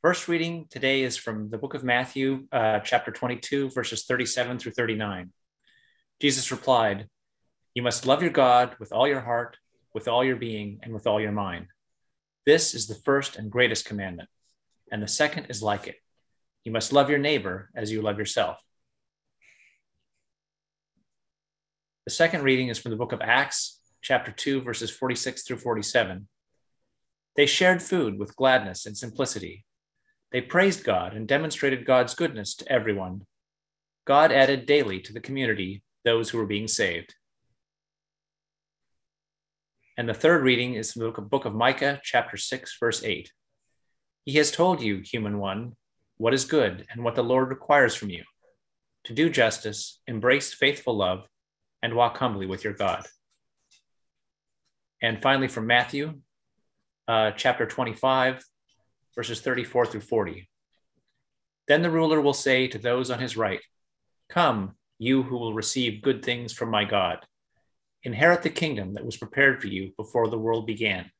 First reading today is from the book of Matthew, uh, chapter 22, verses 37 through 39. Jesus replied, You must love your God with all your heart, with all your being, and with all your mind. This is the first and greatest commandment, and the second is like it. You must love your neighbor as you love yourself. The second reading is from the book of Acts, chapter 2, verses 46 through 47. They shared food with gladness and simplicity. They praised God and demonstrated God's goodness to everyone. God added daily to the community those who were being saved. And the third reading is from the book of Micah, chapter 6, verse 8. He has told you, human one, what is good and what the Lord requires from you to do justice, embrace faithful love, and walk humbly with your God. And finally, from Matthew, uh, chapter 25, verses 34 through 40. Then the ruler will say to those on his right, Come, you who will receive good things from my God. Inherit the kingdom that was prepared for you before the world began.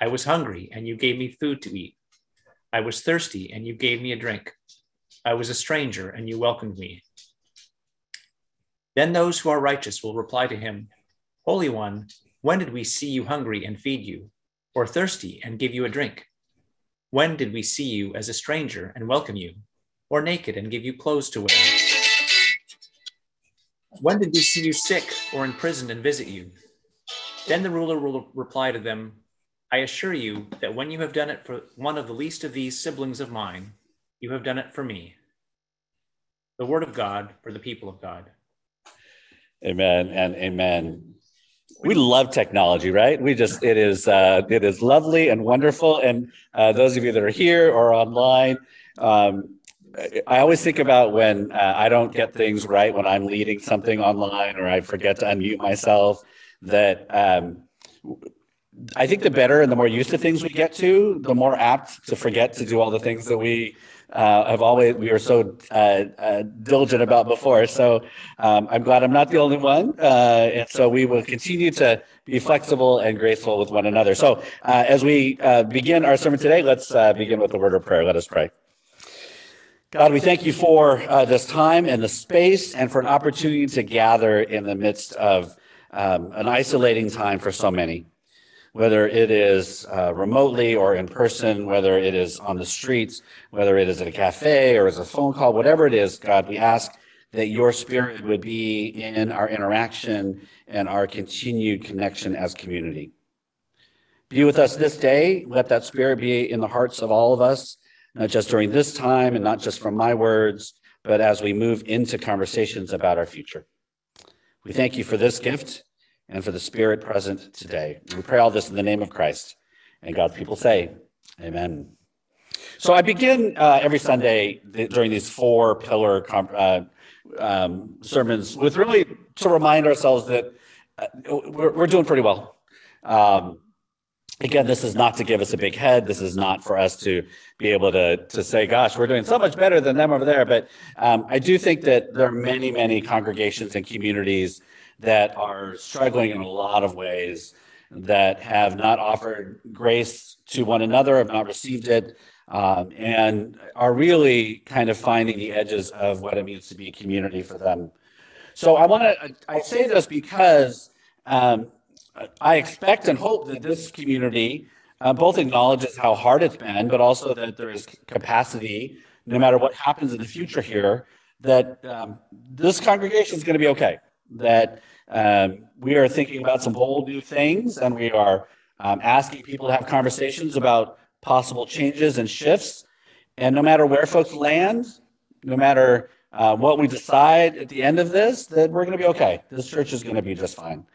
I was hungry, and you gave me food to eat. I was thirsty, and you gave me a drink. I was a stranger, and you welcomed me. Then those who are righteous will reply to him, Holy One, when did we see you hungry and feed you, or thirsty and give you a drink? When did we see you as a stranger and welcome you, or naked and give you clothes to wear? When did we see you sick or in prison and visit you? Then the ruler will reply to them, I assure you that when you have done it for one of the least of these siblings of mine, you have done it for me. The word of God for the people of God. Amen and amen we love technology, right? We just it is uh, it is lovely and wonderful. And uh, those of you that are here or online, um, I always think about when uh, I don't get things right when I'm leading something online or I forget to unmute myself. That um, I think the better and the more used to things we get to, the more apt to forget to do all the things that we uh, have always we were so uh, uh, diligent about before. So um, I'm glad I'm not the only one, uh, and so we will continue to be flexible and graceful with one another. So uh, as we begin our sermon today, let's begin with the word of prayer. Let us pray. God, we thank you for this time and the space, and for an opportunity to gather in the midst of um, an isolating time for so many whether it is uh, remotely or in person, whether it is on the streets, whether it is at a cafe or as a phone call, whatever it is, God, we ask that your spirit would be in our interaction and our continued connection as community. Be with us this day. Let that spirit be in the hearts of all of us, not just during this time and not just from my words, but as we move into conversations about our future. We thank you for this gift and for the Spirit present today. We pray all this in the name of Christ. And God's people say, Amen. So I begin uh, every Sunday during these four pillar uh, um, sermons with really to remind ourselves that uh, we're, we're, doing pretty well. Um, again, this is not to give us a big head. This is not for us to be able to, to say, gosh, we're doing so much better than them over there. But um, I do think that there are many, many congregations and communities that are struggling in a lot of ways, that have not offered grace to one another, have not received it, um, and are really kind of finding the edges of what it means to be a community for them. So I want to, I say this because um, I expect and hope that this community uh, both acknowledges how hard it's been, but also that there is capacity, no matter what happens in the future here, that um, this congregation is going to be okay that um, we are thinking about some bold new things and we are um, asking people to have conversations about possible changes and shifts. And no matter where folks land, no matter uh, what we decide at the end of this, that we're going to be okay. This church is going to be just fine.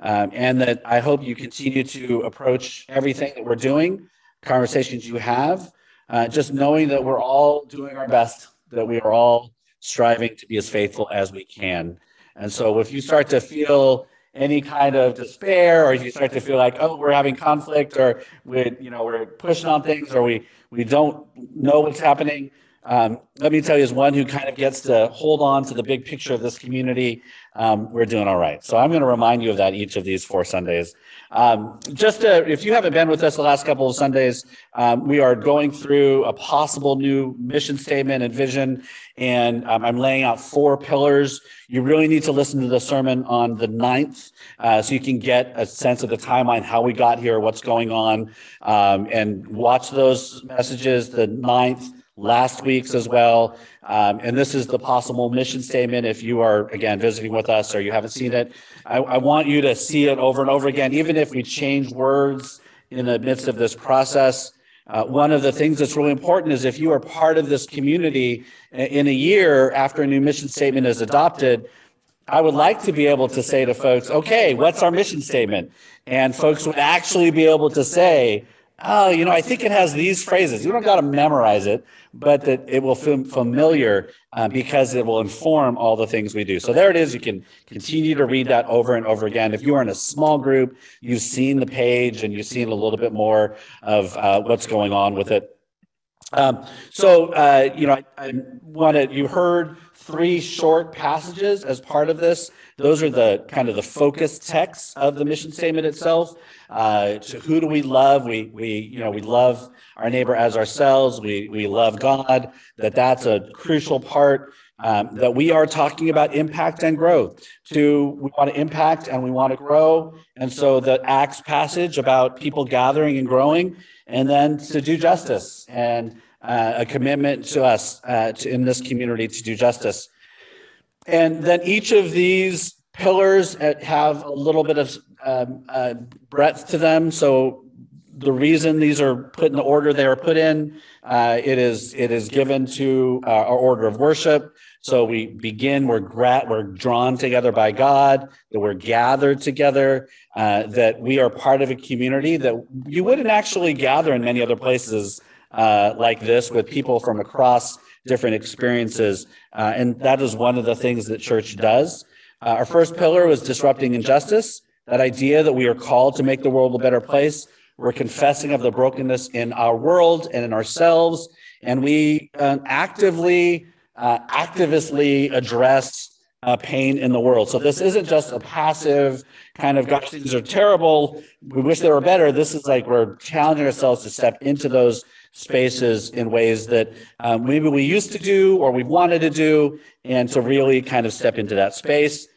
Um, and that I hope you continue to approach everything that we're doing, conversations you have, uh, just knowing that we're all doing our best, that we are all striving to be as faithful as we can. And so if you start to feel any kind of despair or you start to feel like oh we're having conflict or we you know we're pushing on things or we we don't know what's happening um, let me tell you, as one who kind of gets to hold on to the big picture of this community, um, we're doing all right. So I'm going to remind you of that each of these four Sundays. Um, just to, if you haven't been with us the last couple of Sundays, um, we are going through a possible new mission statement and vision, and um, I'm laying out four pillars. You really need to listen to the sermon on the 9th uh, so you can get a sense of the timeline, how we got here, what's going on, um, and watch those messages the 9th last week's as well. Um, and this is the possible mission statement. If you are, again, visiting with us or you haven't seen it, I, I want you to see it over and over again, even if we change words in the midst of this process. Uh, one of the things that's really important is if you are part of this community in a year after a new mission statement is adopted, I would like to be able to say to folks, okay, what's our mission statement? And folks would actually be able to say, oh, you know, I think it has these phrases. You don't got to memorize it, but that it will feel familiar uh, because it will inform all the things we do. So there it is. You can continue to read that over and over again. If you are in a small group, you've seen the page and you've seen a little bit more of uh, what's going on with it. Um, so, uh, you know, I, I wanted, you heard three short passages as part of this. Those are the kind of the focus texts of the mission statement itself. Uh, to who do we love? We, we, you know, we love our neighbor as ourselves. We, we love God, that that's a crucial part. Um, that we are talking about impact and growth. To we want to impact and we want to grow, and so the Acts passage about people gathering and growing, and then to do justice and uh, a commitment to us uh, to, in this community to do justice. And then each of these pillars have a little bit of um, uh, breadth to them. So the reason these are put in the order they are put in, uh, it is it is given to uh, our order of worship. So we begin, we're gra- we're drawn together by God, that we're gathered together, uh, that we are part of a community that you wouldn't actually gather in many other places uh, like this with people from across different experiences. Uh, and that is one of the things that church does. Uh, our first pillar was disrupting injustice, that idea that we are called to make the world a better place. We're confessing of the brokenness in our world and in ourselves, and we uh, actively, uh, actively address uh, pain in the world. So this isn't just a passive kind of, gosh, things are terrible. We wish they were better. This is like we're challenging ourselves to step into those spaces in ways that um, maybe we used to do or we wanted to do, and to really kind of step into that space.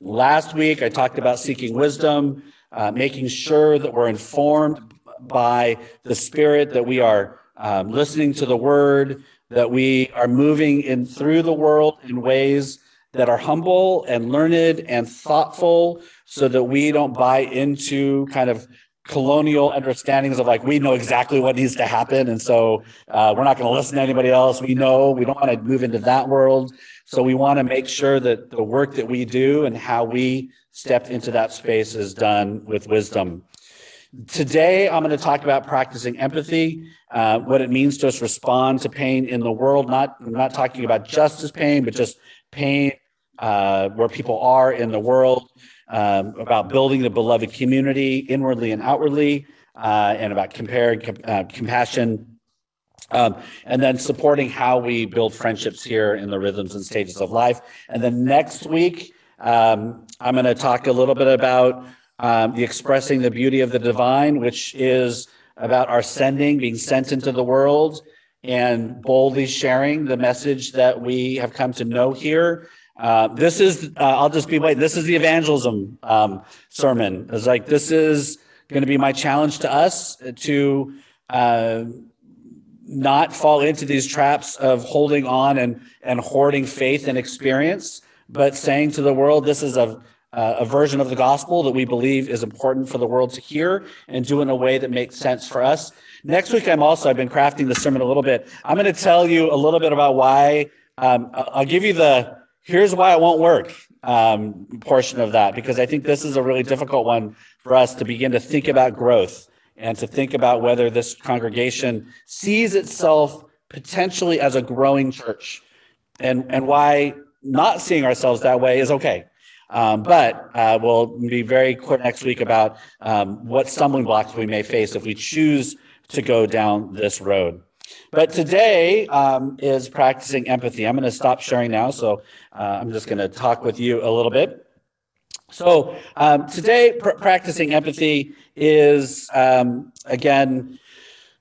Last week, I talked about seeking wisdom, uh, making sure that we're informed by the Spirit, that we are um, listening to the Word, that we are moving in through the world in ways that are humble and learned and thoughtful so that we don't buy into kind of colonial understandings of like we know exactly what needs to happen and so uh, we're not going to listen to anybody else. We know we don't want to move into that world. So we want to make sure that the work that we do and how we step into that space is done with wisdom. Today i'm going to talk about practicing empathy uh, what it means to us respond to pain in the world not i'm not talking about justice pain but just pain uh, where people are in the world um, about building the beloved community inwardly and outwardly, uh, and about uh, compassion, um, and then supporting how we build friendships here in the rhythms and stages of life. And then next week, um, I'm going to talk a little bit about um, the expressing the beauty of the divine, which is about our sending, being sent into the world, and boldly sharing the message that we have come to know here uh, this is, uh, I'll just be wait. This is the evangelism um, sermon. It's like this is going to be my challenge to us to uh, not fall into these traps of holding on and and hoarding faith and experience, but saying to the world, this is a a version of the gospel that we believe is important for the world to hear and do in a way that makes sense for us. Next week, I'm also I've been crafting the sermon a little bit. I'm going to tell you a little bit about why. Um, I'll give you the here's why it won't work um, portion of that, because I think this is a really difficult one for us to begin to think about growth and to think about whether this congregation sees itself potentially as a growing church and, and why not seeing ourselves that way is okay. Um, but uh, we'll be very clear next week about um, what stumbling blocks we may face if we choose to go down this road. But today um, is practicing empathy. I'm going to stop sharing now, so uh, I'm just going to talk with you a little bit. So um, today, pr- practicing empathy is um, again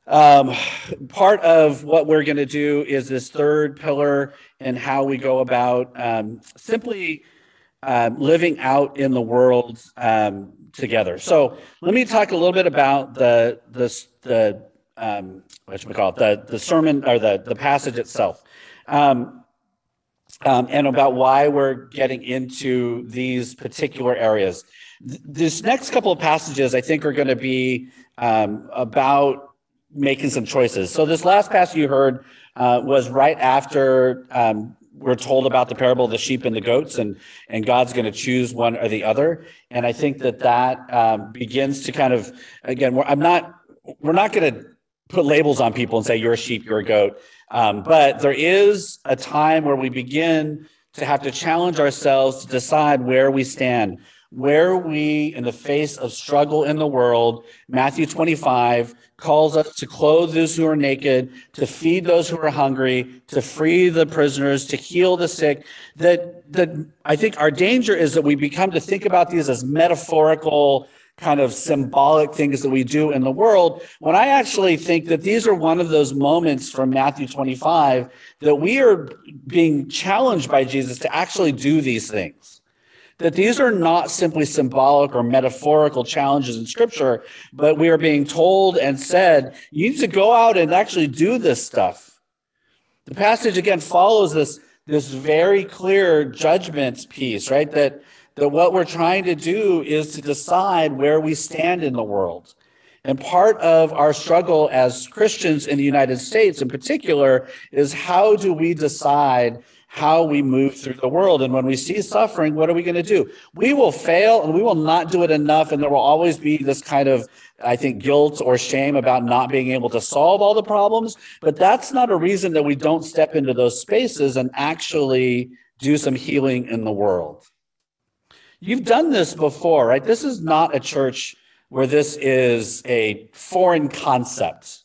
um, part of what we're going to do is this third pillar and how we go about um, simply uh, living out in the world um, together. So let me talk a little bit about the the the um, what should we call it the the sermon or the the passage itself. Um, um, and about why we're getting into these particular areas. Th- this next couple of passages, I think, are going to be um, about making some choices. So, this last passage you heard uh, was right after um, we're told about the parable of the sheep and the goats, and and God's going to choose one or the other. And I think that that um, begins to kind of again, I'm not, we're not going to put labels on people and say you're a sheep, you're a goat. Um, but there is a time where we begin to have to challenge ourselves to decide where we stand, where we, in the face of struggle in the world, Matthew 25 calls us to clothe those who are naked, to feed those who are hungry, to free the prisoners, to heal the sick. That, that I think our danger is that we become to think about these as metaphorical kind of symbolic things that we do in the world, when I actually think that these are one of those moments from Matthew 25 that we are being challenged by Jesus to actually do these things. That these are not simply symbolic or metaphorical challenges in scripture, but we are being told and said, you need to go out and actually do this stuff. The passage again follows this, this very clear judgment piece, right? That that what we're trying to do is to decide where we stand in the world. And part of our struggle as Christians in the United States in particular is how do we decide how we move through the world? And when we see suffering, what are we going to do? We will fail and we will not do it enough. And there will always be this kind of, I think, guilt or shame about not being able to solve all the problems. But that's not a reason that we don't step into those spaces and actually do some healing in the world. You've done this before, right? This is not a church where this is a foreign concept.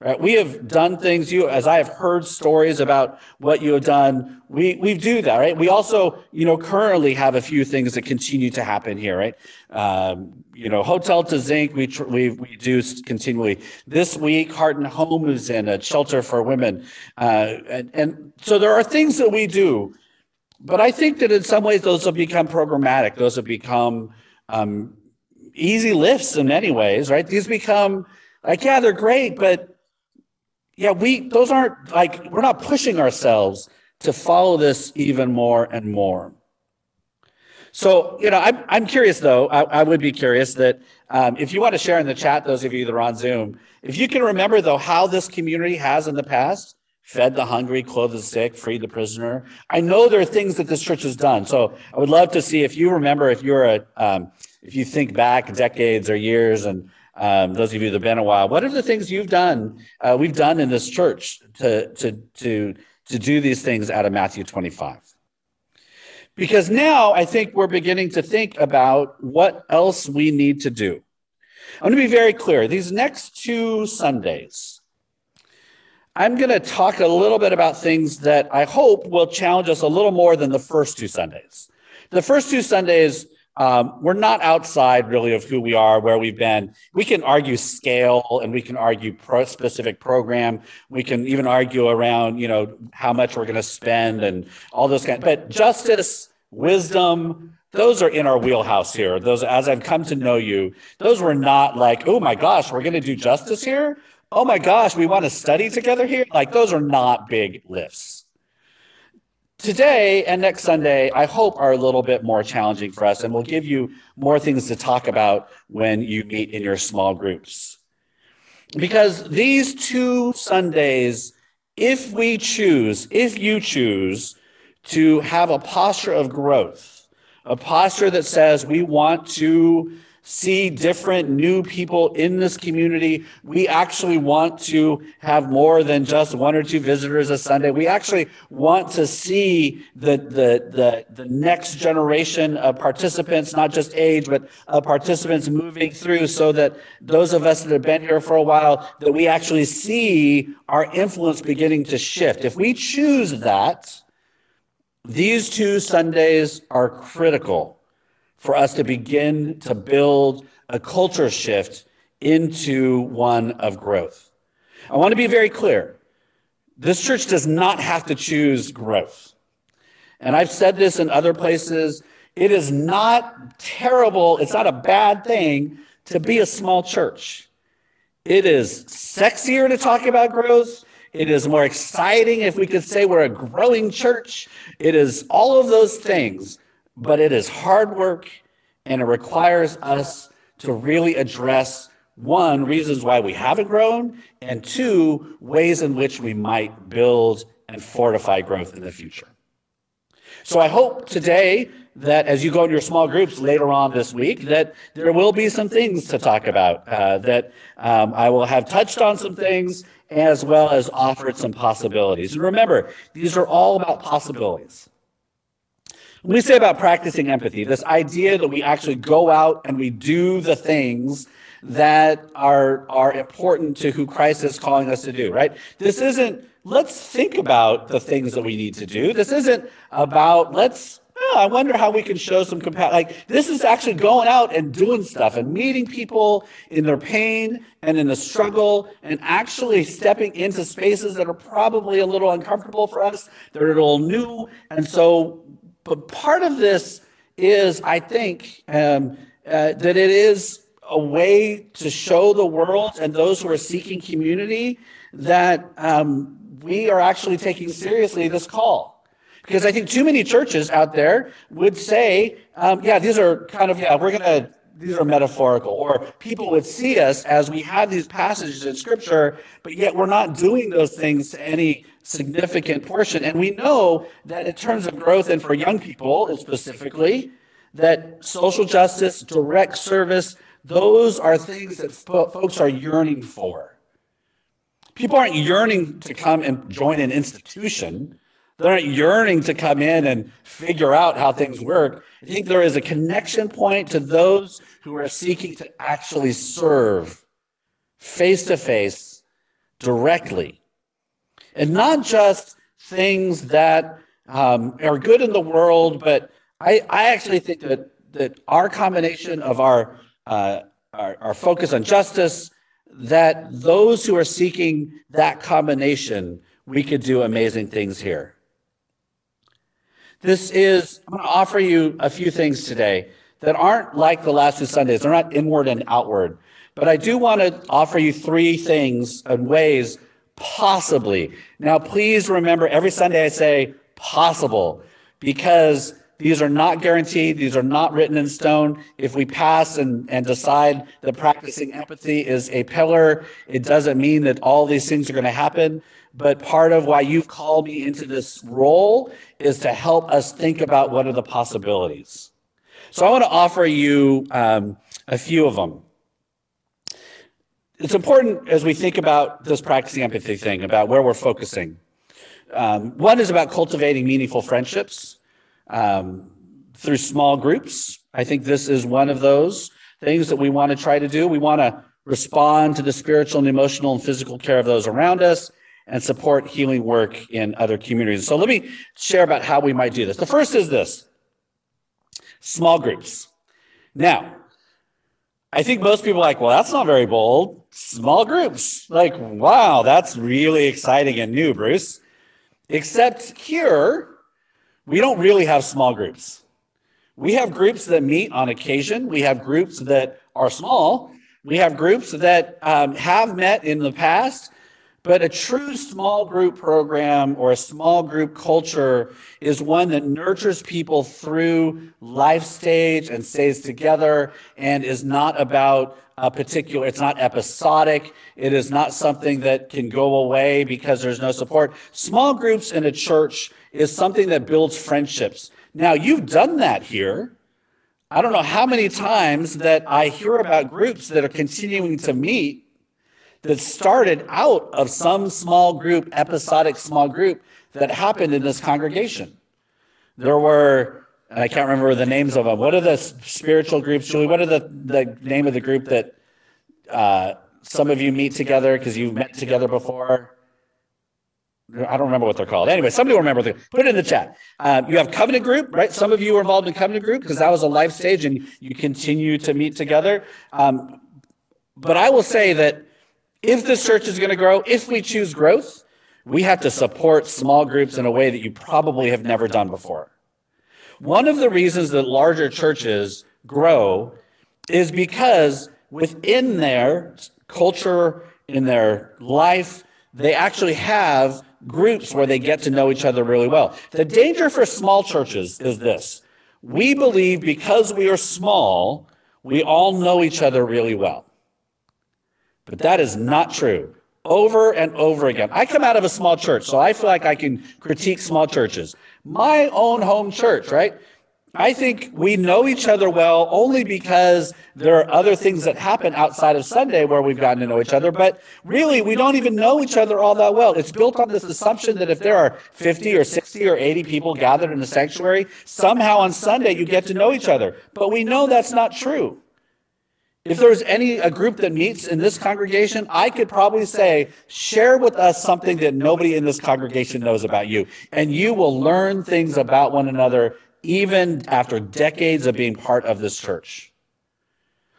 Right? We have done things you as I have heard stories about what you have done. We we do that, right? We also, you know, currently have a few things that continue to happen here, right? Um, you know, Hotel de Zink, we tr- we we do continually. This week, Heart and Home is in a shelter for women, uh, and and so there are things that we do but I think that in some ways those have become programmatic. Those have become um, easy lifts in many ways, right? These become like, yeah, they're great, but yeah, we those aren't like we're not pushing ourselves to follow this even more and more. So, you know, I'm, I'm curious though, I, I would be curious that um, if you want to share in the chat, those of you that are on Zoom, if you can remember though how this community has in the past fed the hungry, clothed the sick, freed the prisoner. I know there are things that this church has done. So I would love to see if you remember, if you're a, um, if you think back decades or years, and um, those of you that have been a while, what are the things you've done, uh, we've done in this church to, to, to, to do these things out of Matthew 25? Because now I think we're beginning to think about what else we need to do. I'm going to be very clear. These next two Sundays, I'm going to talk a little bit about things that I hope will challenge us a little more than the first two Sundays. The first two Sundays, um, we're not outside really of who we are, where we've been. We can argue scale and we can argue pro- specific program. We can even argue around, you know, how much we're going to spend and all those kind. But justice, wisdom, those are in our wheelhouse here. Those, as I've come to know you, those were not like, oh my gosh, we're going to do justice here Oh, oh my gosh, we want to study together here. Like those are not big lifts. Today and next Sunday, I hope are a little bit more challenging for us, and we'll give you more things to talk about when you meet in your small groups. Because these two Sundays, if we choose, if you choose to have a posture of growth, a posture that says we want to see different new people in this community. We actually want to have more than just one or two visitors a Sunday. We actually want to see the, the, the, the next generation of participants, not just age, but uh, participants moving through so that those of us that have been here for a while, that we actually see our influence beginning to shift. If we choose that, these two Sundays are critical for us to begin to build a culture shift into one of growth. I want to be very clear. This church does not have to choose growth. And I've said this in other places. It is not terrible, it's not a bad thing to be a small church. It is sexier to talk about growth. It is more exciting if we could say we're a growing church. It is all of those things but it is hard work and it requires us to really address one, reasons why we haven't grown, and two, ways in which we might build and fortify growth in the future. So I hope today that as you go to your small groups later on this week, that there will be some things to talk about, uh, that um, I will have touched on some things as well as offered some possibilities. And remember, these are all about possibilities. We say about practicing empathy, this idea that we actually go out and we do the things that are, are important to who Christ is calling us to do, right? This isn't, let's think about the things that we need to do. This isn't about, let's, oh, I wonder how we can show some compassion. Like, this is actually going out and doing stuff and meeting people in their pain and in the struggle and actually stepping into spaces that are probably a little uncomfortable for us. They're a little new. And so but part of this is, I think, um, uh, that it is a way to show the world and those who are seeking community that um, we are actually taking seriously this call. Because I think too many churches out there would say, um, yeah, these are kind of, yeah, we're going to these are metaphorical, or people would see us as we have these passages in scripture, but yet we're not doing those things to any significant portion. And we know that in terms of growth and for young people specifically, that social justice, direct service, those are things that folks are yearning for. People aren't yearning to come and join an institution. They're not yearning to come in and figure out how things work. I think there is a connection point to those who are seeking to actually serve face to face directly. And not just things that um, are good in the world, but I, I actually think that, that our combination of our, uh, our, our focus on justice, that those who are seeking that combination, we could do amazing things here. This is, I'm going to offer you a few things today that aren't like the last two Sundays. They're not inward and outward. But I do want to offer you three things and ways possibly. Now, please remember every Sunday I say possible because these are not guaranteed. These are not written in stone. If we pass and, and decide that practicing empathy is a pillar, it doesn't mean that all these things are going to happen. But part of why you've called me into this role is to help us think about what are the possibilities. So I want to offer you um, a few of them. It's important as we think about this practicing empathy thing, about where we're focusing. Um, one is about cultivating meaningful friendships um, through small groups. I think this is one of those things that we want to try to do. We want to respond to the spiritual and emotional and physical care of those around us and support healing work in other communities. So let me share about how we might do this. The first is this small groups. Now, I think most people are like, well, that's not very bold. Small groups. Like, wow, that's really exciting and new, Bruce. Except here, we don't really have small groups. We have groups that meet on occasion. We have groups that are small. We have groups that um, have met in the past but a true small group program or a small group culture is one that nurtures people through life stage and stays together and is not about a particular, it's not episodic. It is not something that can go away because there's no support. Small groups in a church is something that builds friendships. Now, you've done that here. I don't know how many times that I hear about groups that are continuing to meet that started out of some small group, episodic small group that happened in this congregation. There were, I can't remember the names of them. What are the spiritual groups, Julie? What are the, the name of the group that uh, some of you meet together because you've met together before? I don't remember what they're called. Anyway, somebody will remember. The, put it in the chat. Uh, you have covenant group, right? Some of you were involved in covenant group because that was a life stage, and you continue to meet together. Um, but I will say that if this church is going to grow, if we choose growth, we have to support small groups in a way that you probably have never done before. One of the reasons that larger churches grow is because within their culture, in their life, they actually have groups where they get to know each other really well. The danger for small churches is this. We believe because we are small, we all know each other really well. But that is not true. Over and over again. I come out of a small church, so I feel like I can critique small churches. My own home church, right? I think we know each other well only because there are other things that happen outside of Sunday where we've gotten to know each other. But really, we don't even know each other all that well. It's built on this assumption that if there are 50 or 60 or 80 people gathered in the sanctuary, somehow on Sunday you get to know each other. But we know that's not true. If there's any a group that meets in this congregation, I could probably say, share with us something that nobody in this congregation knows about you. And you will learn things about one another even after decades of being part of this church.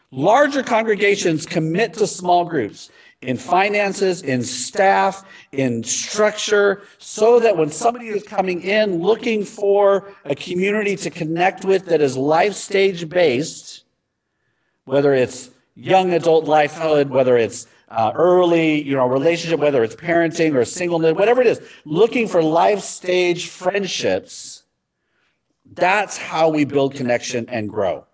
Larger congregations commit to small groups in finances, in staff, in structure, so that when somebody is coming in looking for a community to connect with that is life stage based, whether it's young adult lifehood, whether it's uh, early, you know, relationship, whether it's parenting or singleness, whatever it is, looking for life stage friendships that's how we build connection and grow.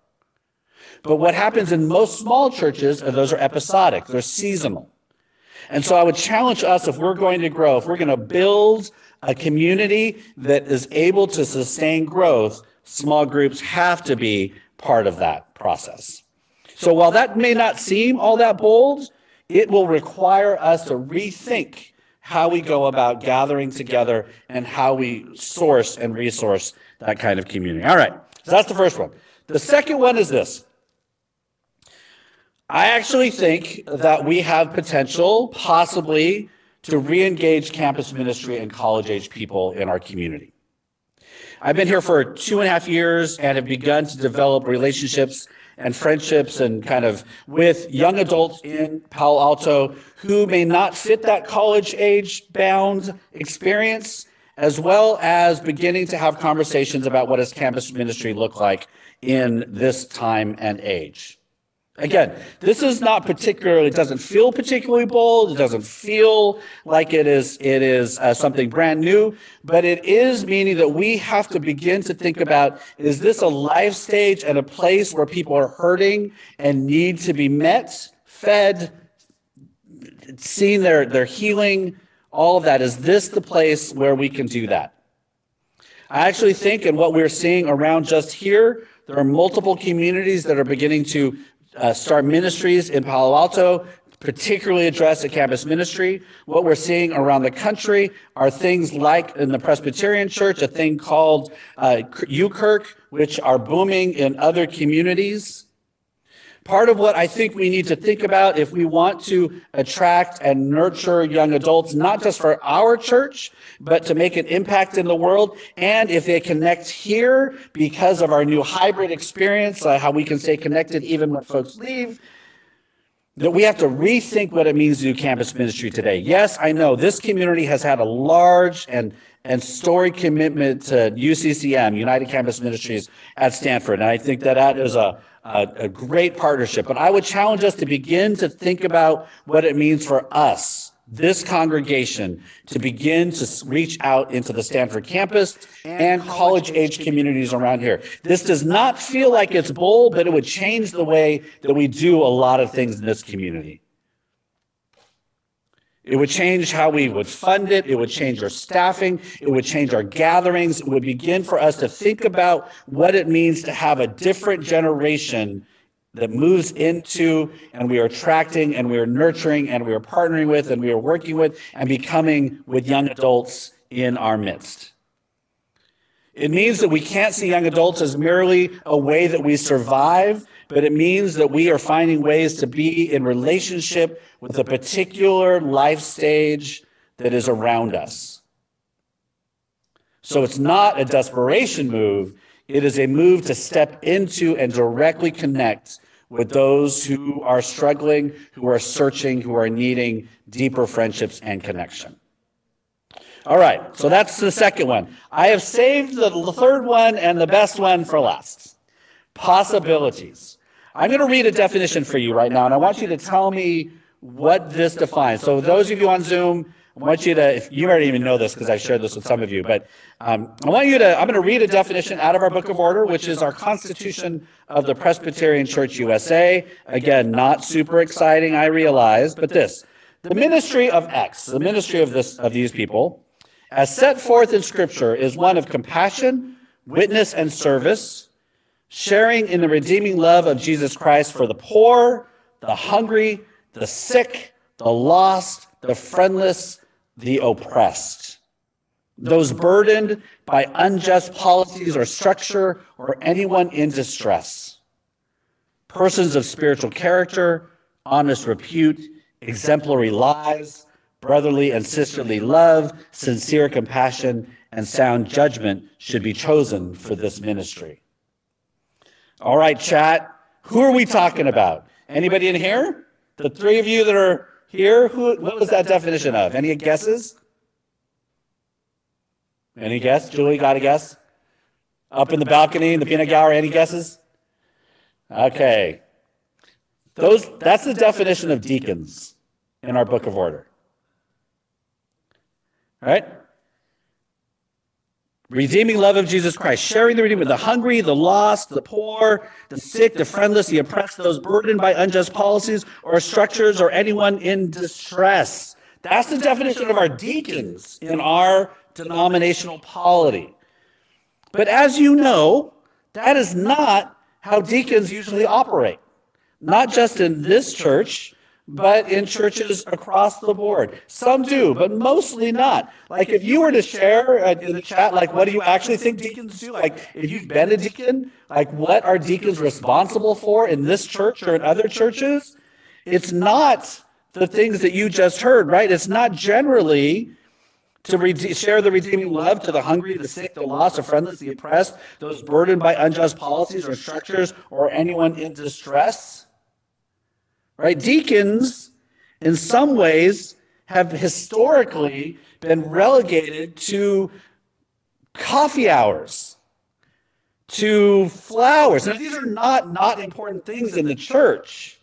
But what happens in most small churches are those are episodic, they're seasonal. And so I would challenge us if we're going to grow, if we're going to build a community that is able to sustain growth, small groups have to be part of that process. So while that may not seem all that bold, it will require us to rethink how we go about gathering together and how we source and resource that kind of community. All right, so that's the first one. The second one is this. I actually think that we have potential, possibly, to re engage campus ministry and college age people in our community. I've been here for two and a half years and have begun to develop relationships and friendships and kind of with young adults in Palo Alto who may not fit that college age bound experience as well as beginning to have conversations about what does campus ministry look like in this time and age. Again, this is not particularly, it doesn't feel particularly bold. It doesn't feel like it is, it is uh, something brand new, but it is meaning that we have to begin to think about, is this a life stage and a place where people are hurting and need to be met, fed, seen their, their healing, all of that. Is this the place where we can do that? I actually think, in what we're seeing around just here, there are multiple communities that are beginning to uh, start ministries in Palo Alto, particularly address a campus ministry. What we're seeing around the country are things like in the Presbyterian Church, a thing called uh, UKirk, which are booming in other communities. Part of what I think we need to think about if we want to attract and nurture young adults, not just for our church, but to make an impact in the world. And if they connect here because of our new hybrid experience, uh, how we can stay connected even when folks leave, that we have to rethink what it means to do campus ministry today. Yes, I know this community has had a large and and story commitment to UCCM, United Campus Ministries at Stanford. And I think that that is a, a, a great partnership. But I would challenge us to begin to think about what it means for us, this congregation, to begin to reach out into the Stanford campus and college age communities around here. This does not feel like it's bold, but it would change the way that we do a lot of things in this community. It would change how we would fund it. It would change our staffing. It would change our gatherings. It would begin for us to think about what it means to have a different generation that moves into and we are attracting and we are nurturing and we are partnering with and we are working with and becoming with young adults in our midst. It means that we can't see young adults as merely a way that we survive, but it means that we are finding ways to be in relationship with a particular life stage that is around us. So it's not a desperation move, it is a move to step into and directly connect with those who are struggling, who are searching, who are needing deeper friendships and connection. All right, so that's the second one. I have saved the third one and the best one for last possibilities. I'm going to read a definition for you right now, and I want you to tell me what this defines. So, those of you on Zoom, I want you to, if you already even know this because I shared this with some of you, but um, I want you to, I'm going to read a definition out of our Book of Order, which is our Constitution of the Presbyterian Church USA. Again, not super exciting, I realize, but this the ministry of X, the ministry of this of these people, as set forth in Scripture, is one of compassion, witness, and service, sharing in the redeeming love of Jesus Christ for the poor, the hungry, the sick, the lost, the friendless, the oppressed. Those burdened by unjust policies or structure or anyone in distress. Persons of spiritual character, honest repute, exemplary lives, brotherly and sisterly love, sincere compassion, and sound judgment should be chosen for this ministry. All right, chat. Who are we talking about? Anybody in here? The three of you that are here, who, what was that definition of? Any guesses? Any guess? Julie, got a guess? Up in the balcony in the peanut gallery, any guesses? Okay. Those, that's the definition of deacons in our book of order. All right? Redeeming love of Jesus Christ, sharing the redeemer, the hungry, the lost, the poor, the sick, the friendless, the oppressed, those burdened by unjust policies or structures or anyone in distress. That's the definition of our deacons in our denominational polity. But as you know, that is not how deacons usually operate. Not just in this church, but in churches across the board. Some do, but mostly not. Like if you were to share uh, in the chat, like what do you actually think deacons do? Like if you've been a deacon, like what are deacons responsible for in this church or in other churches? It's not the things that you just heard, right? It's not generally to re- share the redeeming love to the hungry, the sick, the lost, the friendless, the oppressed, those burdened by unjust policies or structures, or anyone in distress. Right? Deacons, in some ways, have historically been relegated to coffee hours, to flowers. Now, these are not not important things in the church.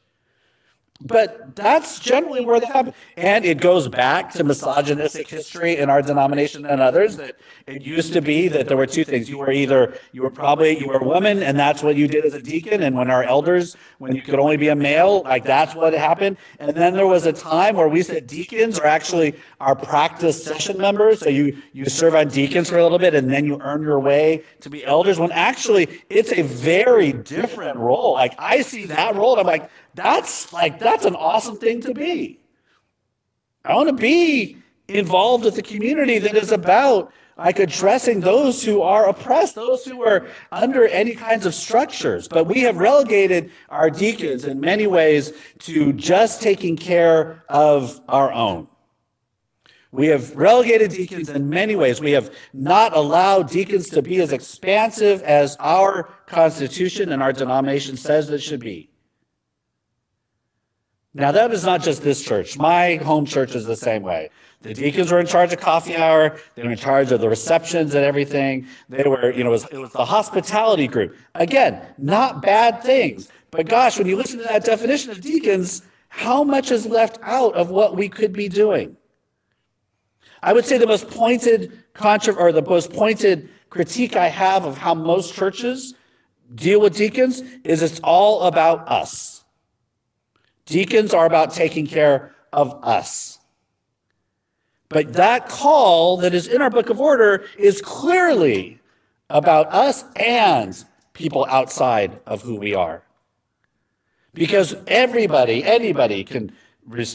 But that's generally where they happen. And it goes back to misogynistic history in our denomination and others that it used to be that there were two things. You were either, you were probably, you were a woman and that's what you did as a deacon. And when our elders, when you could only be a male, like that's what happened. And then there was a time where we said deacons are actually our practice session members. So you, you serve on deacons for a little bit and then you earn your way to be elders when actually it's a very different role. Like I see that role and I'm like, that's like, that's an awesome thing to be. I want to be involved with the community that is about like addressing those who are oppressed, those who are under any kinds of structures. But we have relegated our deacons in many ways to just taking care of our own. We have relegated deacons in many ways. We have not allowed deacons to be as expansive as our Constitution and our denomination says it should be. Now, that is not just this church. My home church is the same way. The deacons were in charge of coffee hour. They were in charge of the receptions and everything. They were, you know, it was, it was the hospitality group. Again, not bad things. But gosh, when you listen to that definition of deacons, how much is left out of what we could be doing? I would say the most pointed contra- or the most pointed critique I have of how most churches deal with deacons is it's all about us. Deacons are about taking care of us. But that call that is in our book of order is clearly about us and people outside of who we are. Because everybody, anybody can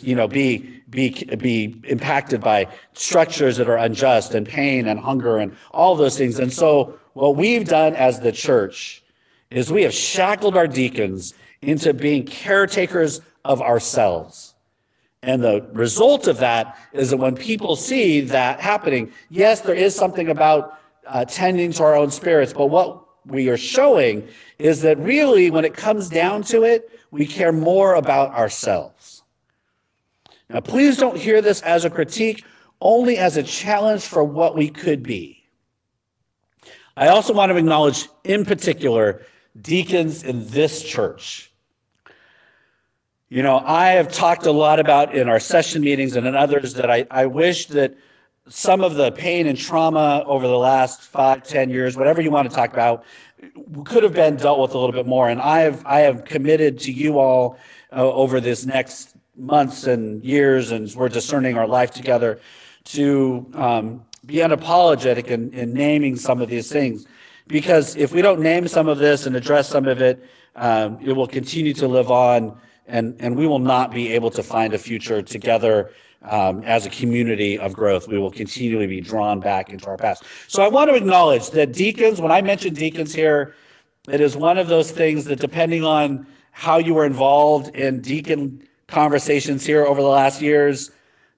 you know, be, be, be impacted by structures that are unjust and pain and hunger and all those things. And so what we've done as the church is we have shackled our deacons into being caretakers of ourselves. And the result of that is that when people see that happening, yes, there is something about uh, tending to our own spirits, but what we are showing is that really, when it comes down to it, we care more about ourselves. Now, please don't hear this as a critique, only as a challenge for what we could be. I also want to acknowledge, in particular, deacons in this church. You know, I have talked a lot about in our session meetings and in others that I, I wish that some of the pain and trauma over the last five, ten years, whatever you want to talk about, could have been dealt with a little bit more. And I have I have committed to you all uh, over this next months and years, and we're discerning our life together, to um, be unapologetic in, in naming some of these things. Because if we don't name some of this and address some of it, um, it will continue to live on, and, and we will not be able to find a future together um, as a community of growth. We will continually be drawn back into our past. So I want to acknowledge that deacons, when I mention deacons here, it is one of those things that depending on how you were involved in deacon conversations here over the last years.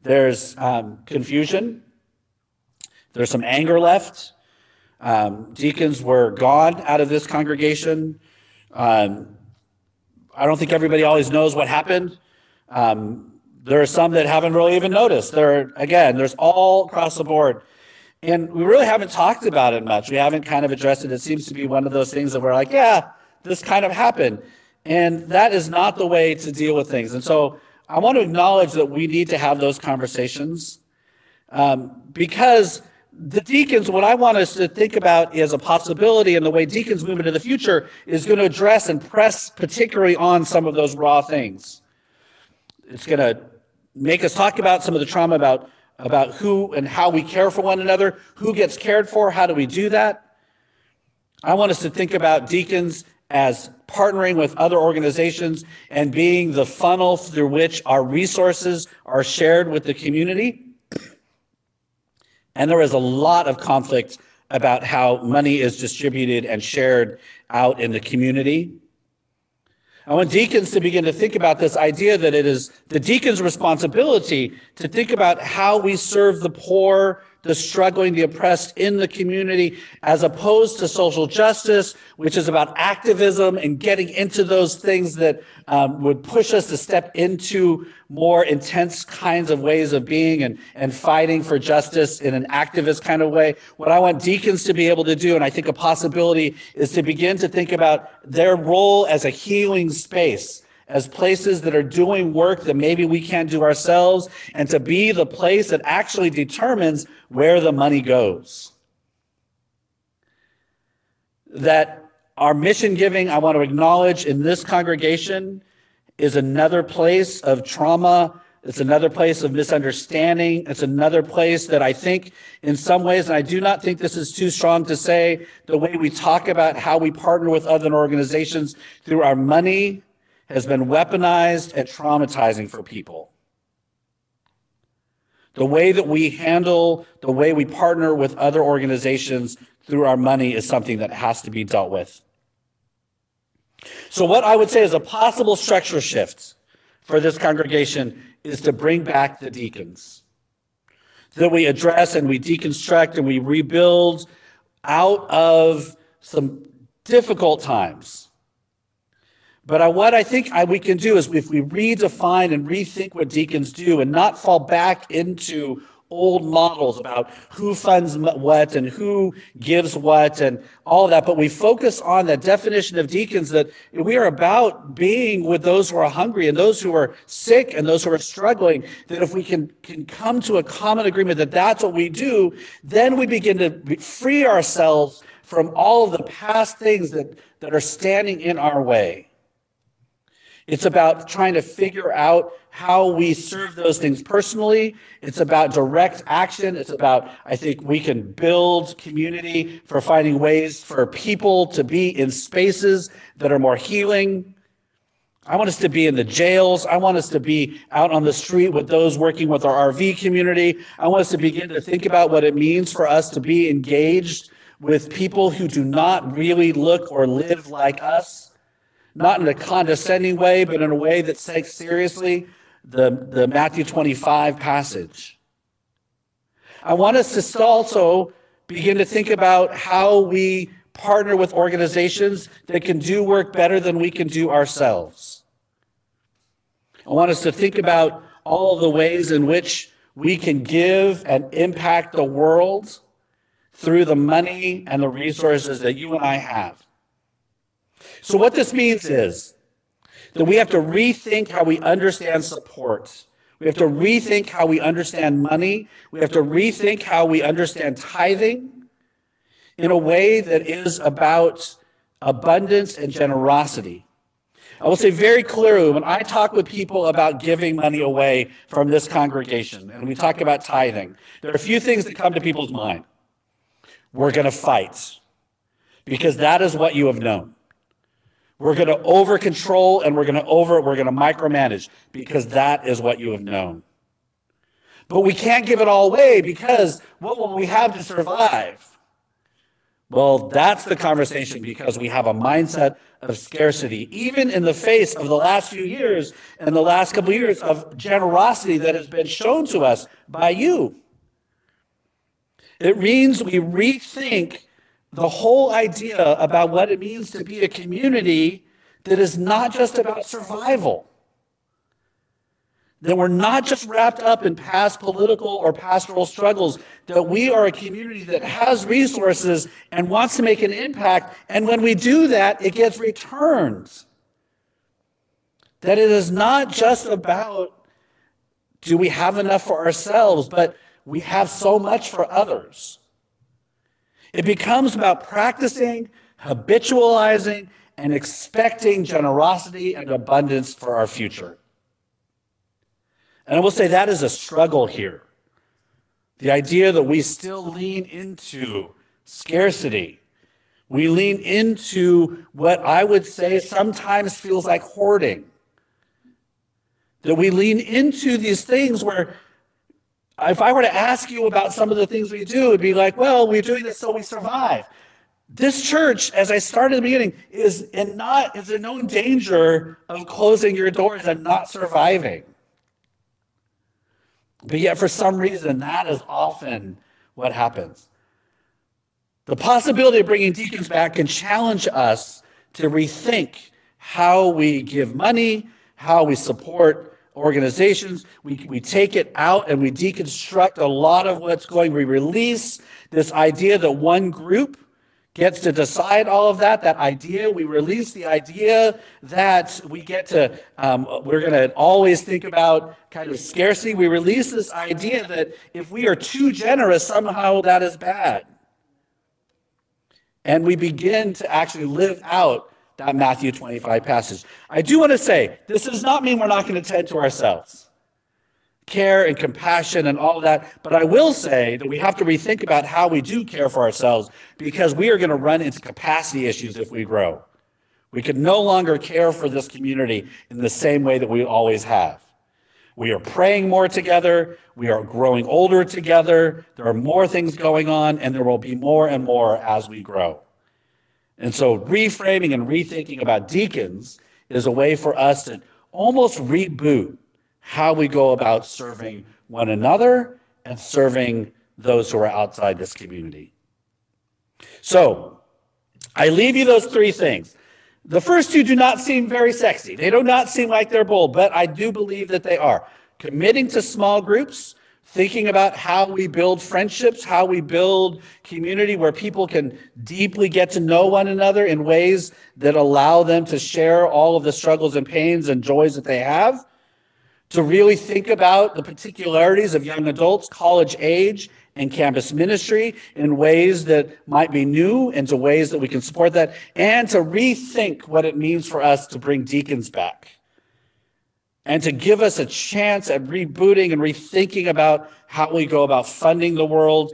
There's um, confusion. There's some anger left. Um, deacons were gone out of this congregation. Um, I don't think everybody always knows what happened. Um, there are some that haven't really even noticed. There, again, there's all across the board. And we really haven't talked about it much. We haven't kind of addressed it. It seems to be one of those things that we're like, yeah, this kind of happened. And that is not the way to deal with things. And so I want to acknowledge that we need to have those conversations um, because the deacons, what I want us to think about is a possibility, and the way deacons move into the future is going to address and press particularly on some of those raw things. It's going to make us talk about some of the trauma about, about who and how we care for one another, who gets cared for, how do we do that. I want us to think about deacons as partnering with other organizations and being the funnel through which our resources are shared with the community. And there is a lot of conflict about how money is distributed and shared out in the community. I want deacons to begin to think about this idea that it is the deacon's responsibility to think about how we serve the poor, the struggling, the oppressed in the community, as opposed to social justice, which is about activism and getting into those things that um, would push us to step into more intense kinds of ways of being and, and fighting for justice in an activist kind of way. What I want deacons to be able to do, and I think a possibility, is to begin to think about their role as a healing space as places that are doing work that maybe we can't do ourselves, and to be the place that actually determines where the money goes. That our mission giving, I want to acknowledge in this congregation, is another place of trauma. It's another place of misunderstanding. It's another place that I think, in some ways, and I do not think this is too strong to say, the way we talk about how we partner with other organizations through our money has been weaponized and traumatizing for people. The way that we handle, the way we partner with other organizations through our money is something that has to be dealt with. So, what I would say is a possible structure shift for this congregation is to bring back the deacons. That we address and we deconstruct and we rebuild out of some difficult times but I, what I think I, we can do is if we redefine and rethink what deacons do and not fall back into old models about who funds what and who gives what and all of that, but we focus on that definition of deacons that we are about being with those who are hungry and those who are sick and those who are struggling, that if we can, can come to a common agreement that that's what we do, then we begin to free ourselves from all of the past things that, that are standing in our way. It's about trying to figure out how we serve those things personally. It's about direct action. It's about, I think we can build community for finding ways for people to be in spaces that are more healing. I want us to be in the jails. I want us to be out on the street with those working with our RV community. I want us to begin to think about what it means for us to be engaged with people who do not really look or live like us, not in a condescending way, but in a way that takes seriously the, the Matthew 25 passage. I want us to also begin to think about how we partner with organizations that can do work better than we can do ourselves. I want us to think about all the ways in which we can give and impact the world through the money and the resources that you and I have. So, what this means is that we have to rethink how we understand support. We have to rethink how we understand money. We have to rethink how we understand tithing in a way that is about abundance and generosity. I will say very clearly when I talk with people about giving money away from this congregation and we talk about tithing, there are a few things that come to people's mind. We're going to fight because that is what you have known. We're going to over control and we're going to over, we're going to micromanage because that is what you have known. But we can't give it all away because what will we have to survive? Well, that's the conversation because we have a mindset of scarcity, even in the face of the last few years and the last couple of years of generosity that has been shown to us by you. It means we rethink the whole idea about what it means to be a community that is not just about survival. That we're not just wrapped up in past political or pastoral struggles, that we are a community that has resources and wants to make an impact. And when we do that, it gets returned. That it is not just about do we have enough for ourselves, but we have so much for others. It becomes about practicing, habitualizing, and expecting generosity and abundance for our future. And I will say that is a struggle here. The idea that we still lean into scarcity. We lean into what I would say sometimes feels like hoarding. That we lean into these things where if I were to ask you about some of the things we do, it'd be like, well, we're doing this so we survive. This church, as I started at the beginning, is in not is in no danger of closing your doors and not surviving. But yet, for some reason, that is often what happens. The possibility of bringing deacons back can challenge us to rethink how we give money, how we support organizations. We, we take it out and we deconstruct a lot of what's going. We release this idea that one group gets to decide all of that, that idea. We release the idea that we get to, um, we're going to always think about kind of scarcity. We release this idea that if we are too generous, somehow that is bad. And we begin to actually live out that Matthew 25 passage. I do want to say, this does not mean we're not going to tend to ourselves. Care and compassion and all of that. But I will say that we have to rethink about how we do care for ourselves because we are going to run into capacity issues if we grow. We can no longer care for this community in the same way that we always have. We are praying more together. We are growing older together. There are more things going on, and there will be more and more as we grow. And so, reframing and rethinking about deacons is a way for us to almost reboot how we go about serving one another and serving those who are outside this community. So, I leave you those three things. The first two do not seem very sexy. They do not seem like they're bold, but I do believe that they are. Committing to small groups thinking about how we build friendships, how we build community where people can deeply get to know one another in ways that allow them to share all of the struggles and pains and joys that they have, to really think about the particularities of young adults, college age, and campus ministry in ways that might be new and to ways that we can support that, and to rethink what it means for us to bring deacons back and to give us a chance at rebooting and rethinking about how we go about funding the world,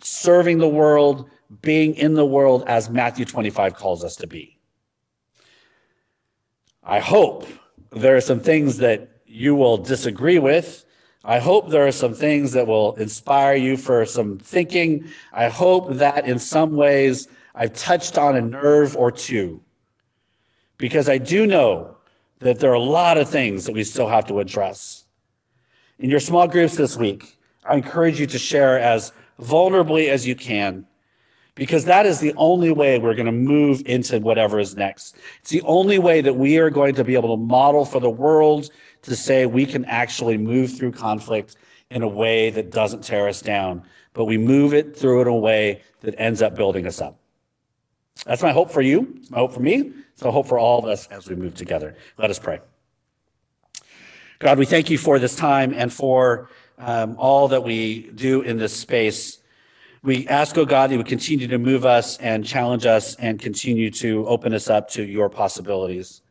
serving the world, being in the world as Matthew 25 calls us to be. I hope there are some things that you will disagree with. I hope there are some things that will inspire you for some thinking. I hope that in some ways I've touched on a nerve or two. Because I do know that there are a lot of things that we still have to address. In your small groups this week, I encourage you to share as vulnerably as you can because that is the only way we're going to move into whatever is next. It's the only way that we are going to be able to model for the world to say we can actually move through conflict in a way that doesn't tear us down, but we move it through in a way that ends up building us up. That's my hope for you, my hope for me, so I hope for all of us as we move together. Let us pray. God, we thank you for this time and for um, all that we do in this space. We ask, oh God, that you would continue to move us and challenge us and continue to open us up to your possibilities.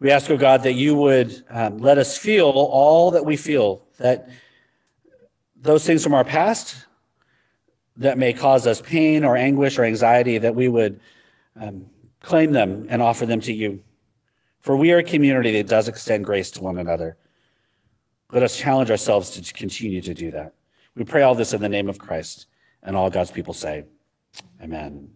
We ask, oh God, that you would um, let us feel all that we feel, that those things from our past that may cause us pain or anguish or anxiety, that we would um, claim them and offer them to you. For we are a community that does extend grace to one another. Let us challenge ourselves to continue to do that. We pray all this in the name of Christ, and all God's people say, Amen.